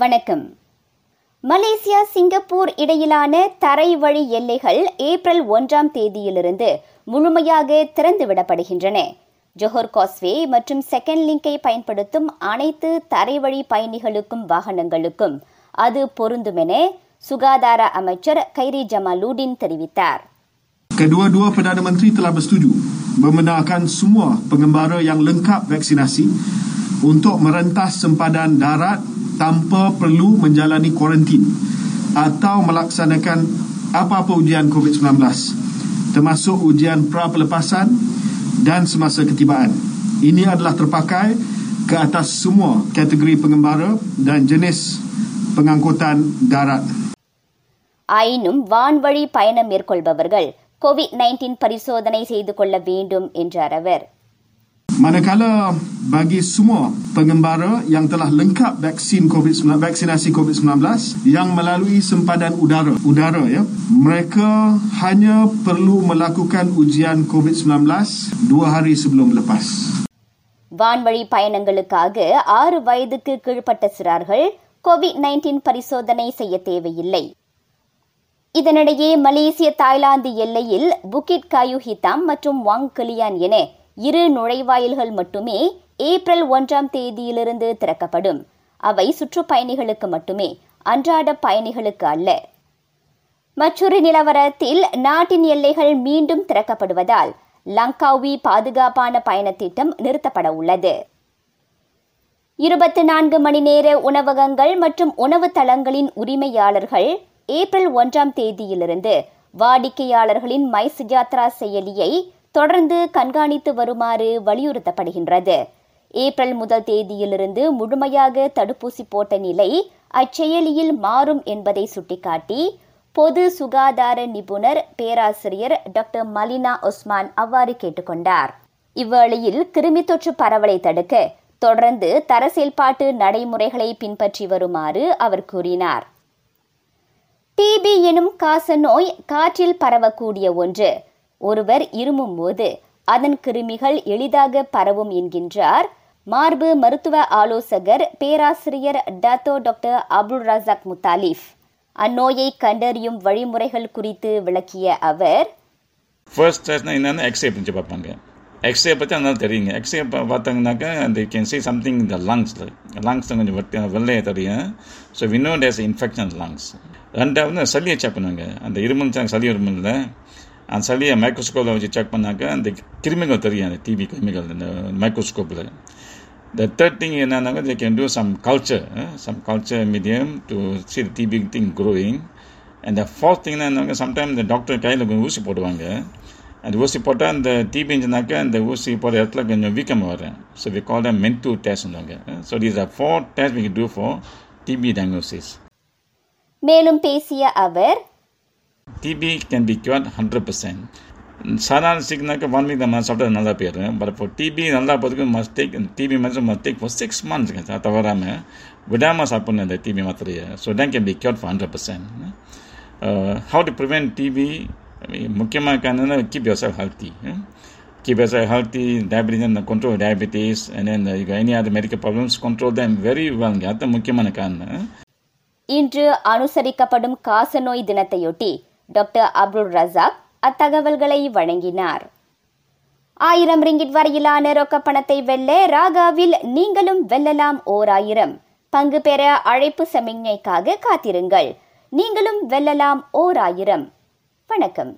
வணக்கம். Malaysia Singapore இடையிலான தரை வழி எல்லைகள் ஏப்ரல் ஒன்றாம் தேதியிலிருந்து முழுமையாக திறந்துவிடப்படுகின்றன. ஜொஹர் காஸ்வே மற்றும் செகண்ட் லிங்கை பயன்படுத்தும் அனைத்து தரைவழி பயணிகளுக்கும் வாகனங்களுக்கும் அது பொருந்தும் என சுகாதார அமைச்சர் கைரி ஜமாலுடின் தெரிவித்தார். Kedua-dua Perdana Menteri telah bersetuju membenarkan semua pengembara yang lengkap vaksinasi untuk merentas sempadan darat tanpa perlu menjalani kuarantin atau melaksanakan apa-apa ujian COVID-19 termasuk ujian pra-pelepasan dan semasa ketibaan. Ini adalah terpakai ke atas semua kategori pengembara dan jenis pengangkutan darat. ஆயினும் வான்வழி பயணம் மேற்கொள்பவர்கள் Covid nineteen பரிசோதனை செய்து கொள்ள வேண்டும் என்றார் அவர் Manakala bagi semua pengembara yang telah lengkap vaksin COVID-19 vaksinasi COVID-19 yang melalui sempadan udara udara ya mereka hanya perlu melakukan ujian COVID-19 dua hari sebelum lepas. வான்வழி பயணங்களுக்காக ஆறு வயதுக்கு கீழ்ப்பட்ட சிறார்கள் கோவிட் நைன்டீன் பரிசோதனை செய்ய தேவையில்லை இதனிடையே மலேசிய தாய்லாந்து எல்லையில் புக்கிட் காயு ஹிதாம் மற்றும் வாங் கலியான் என இரு நுழைவாயில்கள் மட்டுமே ஏப்ரல் ஒன்றாம் தேதியிலிருந்து திறக்கப்படும். அவை சுற்றுப்பயணிகளுக்கு மட்டுமே அன்றாட பயணிகளுக்கு அல்ல. மற்றொரு நிலவரத்தில் நாட்டின் எல்லைகள் மீண்டும் திறக்கப்படுவதால் லங்காவி பாதுகாப்பான பயணத்திட்டம் நிறுத்தப்பட உள்ளது. இருபத்தி நான்கு மணி நேர உணவகங்கள் மற்றும் உணவு தளங்களின் உரிமையாளர்கள் ஏப்ரல் ஒன்றாம் தேதியிலிருந்து வாடிக்கையாளர்களின் மை யாத்ரா செயலியை தொடர்ந்து கண்காணித்து வருமாறு வலியுறுத்தப்படுகின்றது. ஏப்ரல் முதல் தேதியிலிருந்து முழுமையாக தடுப்பூசி போட்ட நிலை அச்செயலியில் மாறும் என்பதை சுட்டிக்காட்டி பொது சுகாதார நிபுணர் பேராசிரியர் டாக்டர் மலினா ஒஸ்மான் அவ்வாறு கேட்டுக்கொண்டார். இவ்வேளையில் கிருமி தொற்று பரவலை தடுக்க தொடர்ந்து தர செயல்பாட்டு நடைமுறைகளை பின்பற்றி வருமாறு அவர் கூறினார். டிபி எனும் காச நோய் காற்றில் பரவக்கூடிய ஒன்று ஒருவர் இருமும் போது அதன் கிருமிகள் எளிதாக பரவும் என்கின்றார். மார்பு மருத்துவ ஆலோசகர் பேராசிரியர் டாத்தோ டாக்டர் அப்துல் ரசாக் முத்தாலிஃப் அந்நோயை கண்டறியும் வழிமுறைகள் குறித்து விளக்கிய அவர் ஃபர்ஸ்ட் என்னென்னு எக்ஸ்ரே பிடிச்சி பார்ப்பாங்க. எக்ஸ்ரே பற்றி அதனால தெரியுங்க. எக்ஸ்ரே பார்த்தாங்கனாக்கா அந்த கேன் சி சம்திங் இந்த லங்ஸில் லங்ஸ் கொஞ்சம் வெட்டி வெள்ளையை தெரியும். So we know days infection lungs ரெண்டாவது சளியை செக் பண்ணுவாங்க. அந்த இருமல் சளி இருமலில் அந்த சளியை மைக்ரோஸ்கோப்பில் வச்சு செக் பண்ணாக்க அந்த கிருமிகள் தெரியும் அந்த டிபி கிருமிகள் இந்த மைக்ரோஸ்கோப்பில் த தேர்ட் திங் என்னன்னாக்கா they can do some culture some culture medium to see the TB thing growing and the fourth thing என்னன்னாக்கா sometimes the கையில் கொஞ்சம் ஊசி போடுவாங்க அந்த ஊசி போட்டால் அந்த டிபி இருந்துச்சுனாக்கா அந்த ஊசி போடுற இடத்துல கொஞ்சம் வீக்கம் வரும் so we call them Mantoux டெஸ்ட்னுவாங்க so இது a four test we do for TB diagnosis மேலும் பேசிய அவர் TB can be cured 100%. சாதாரண சிக்னாக்க ஒன் வீக் நம்ம சாப்பிட்டா நல்லா போயிடும் பட் இப்போ டிபி நல்லா போகிறதுக்கு must take TB medicine must take for six months தவறாமல் விடாமல் சாப்பிட்ணும் இந்த டிபி மாத்திரையை. So then can be cure for hundred percent how to prevent TB முக்கியமாக என்னென்னா keep yourself healthy keep yourself healthy, diabetes and control diabetes, and then uh, you got any other medical problems, control them very well. அது முக்கியமான காரணம். இன்று அனுசரிக்கப்படும் காசநோய் தினத்தையொட்டி doctor Abdul Razak அத்தகவல்களை வழங்கினார். ஆயிரம் ரிங்கிட் வரையிலான ரொக்க பணத்தை வெல்ல ராகாவில் நீங்களும் வெல்லலாம் ஓர் ஆயிரம் பங்கு பெற அழைப்பு சமிக்ஞைக்காக காத்திருங்கள். நீங்களும் வெல்லலாம் ஓர் ஆயிரம் வணக்கம்.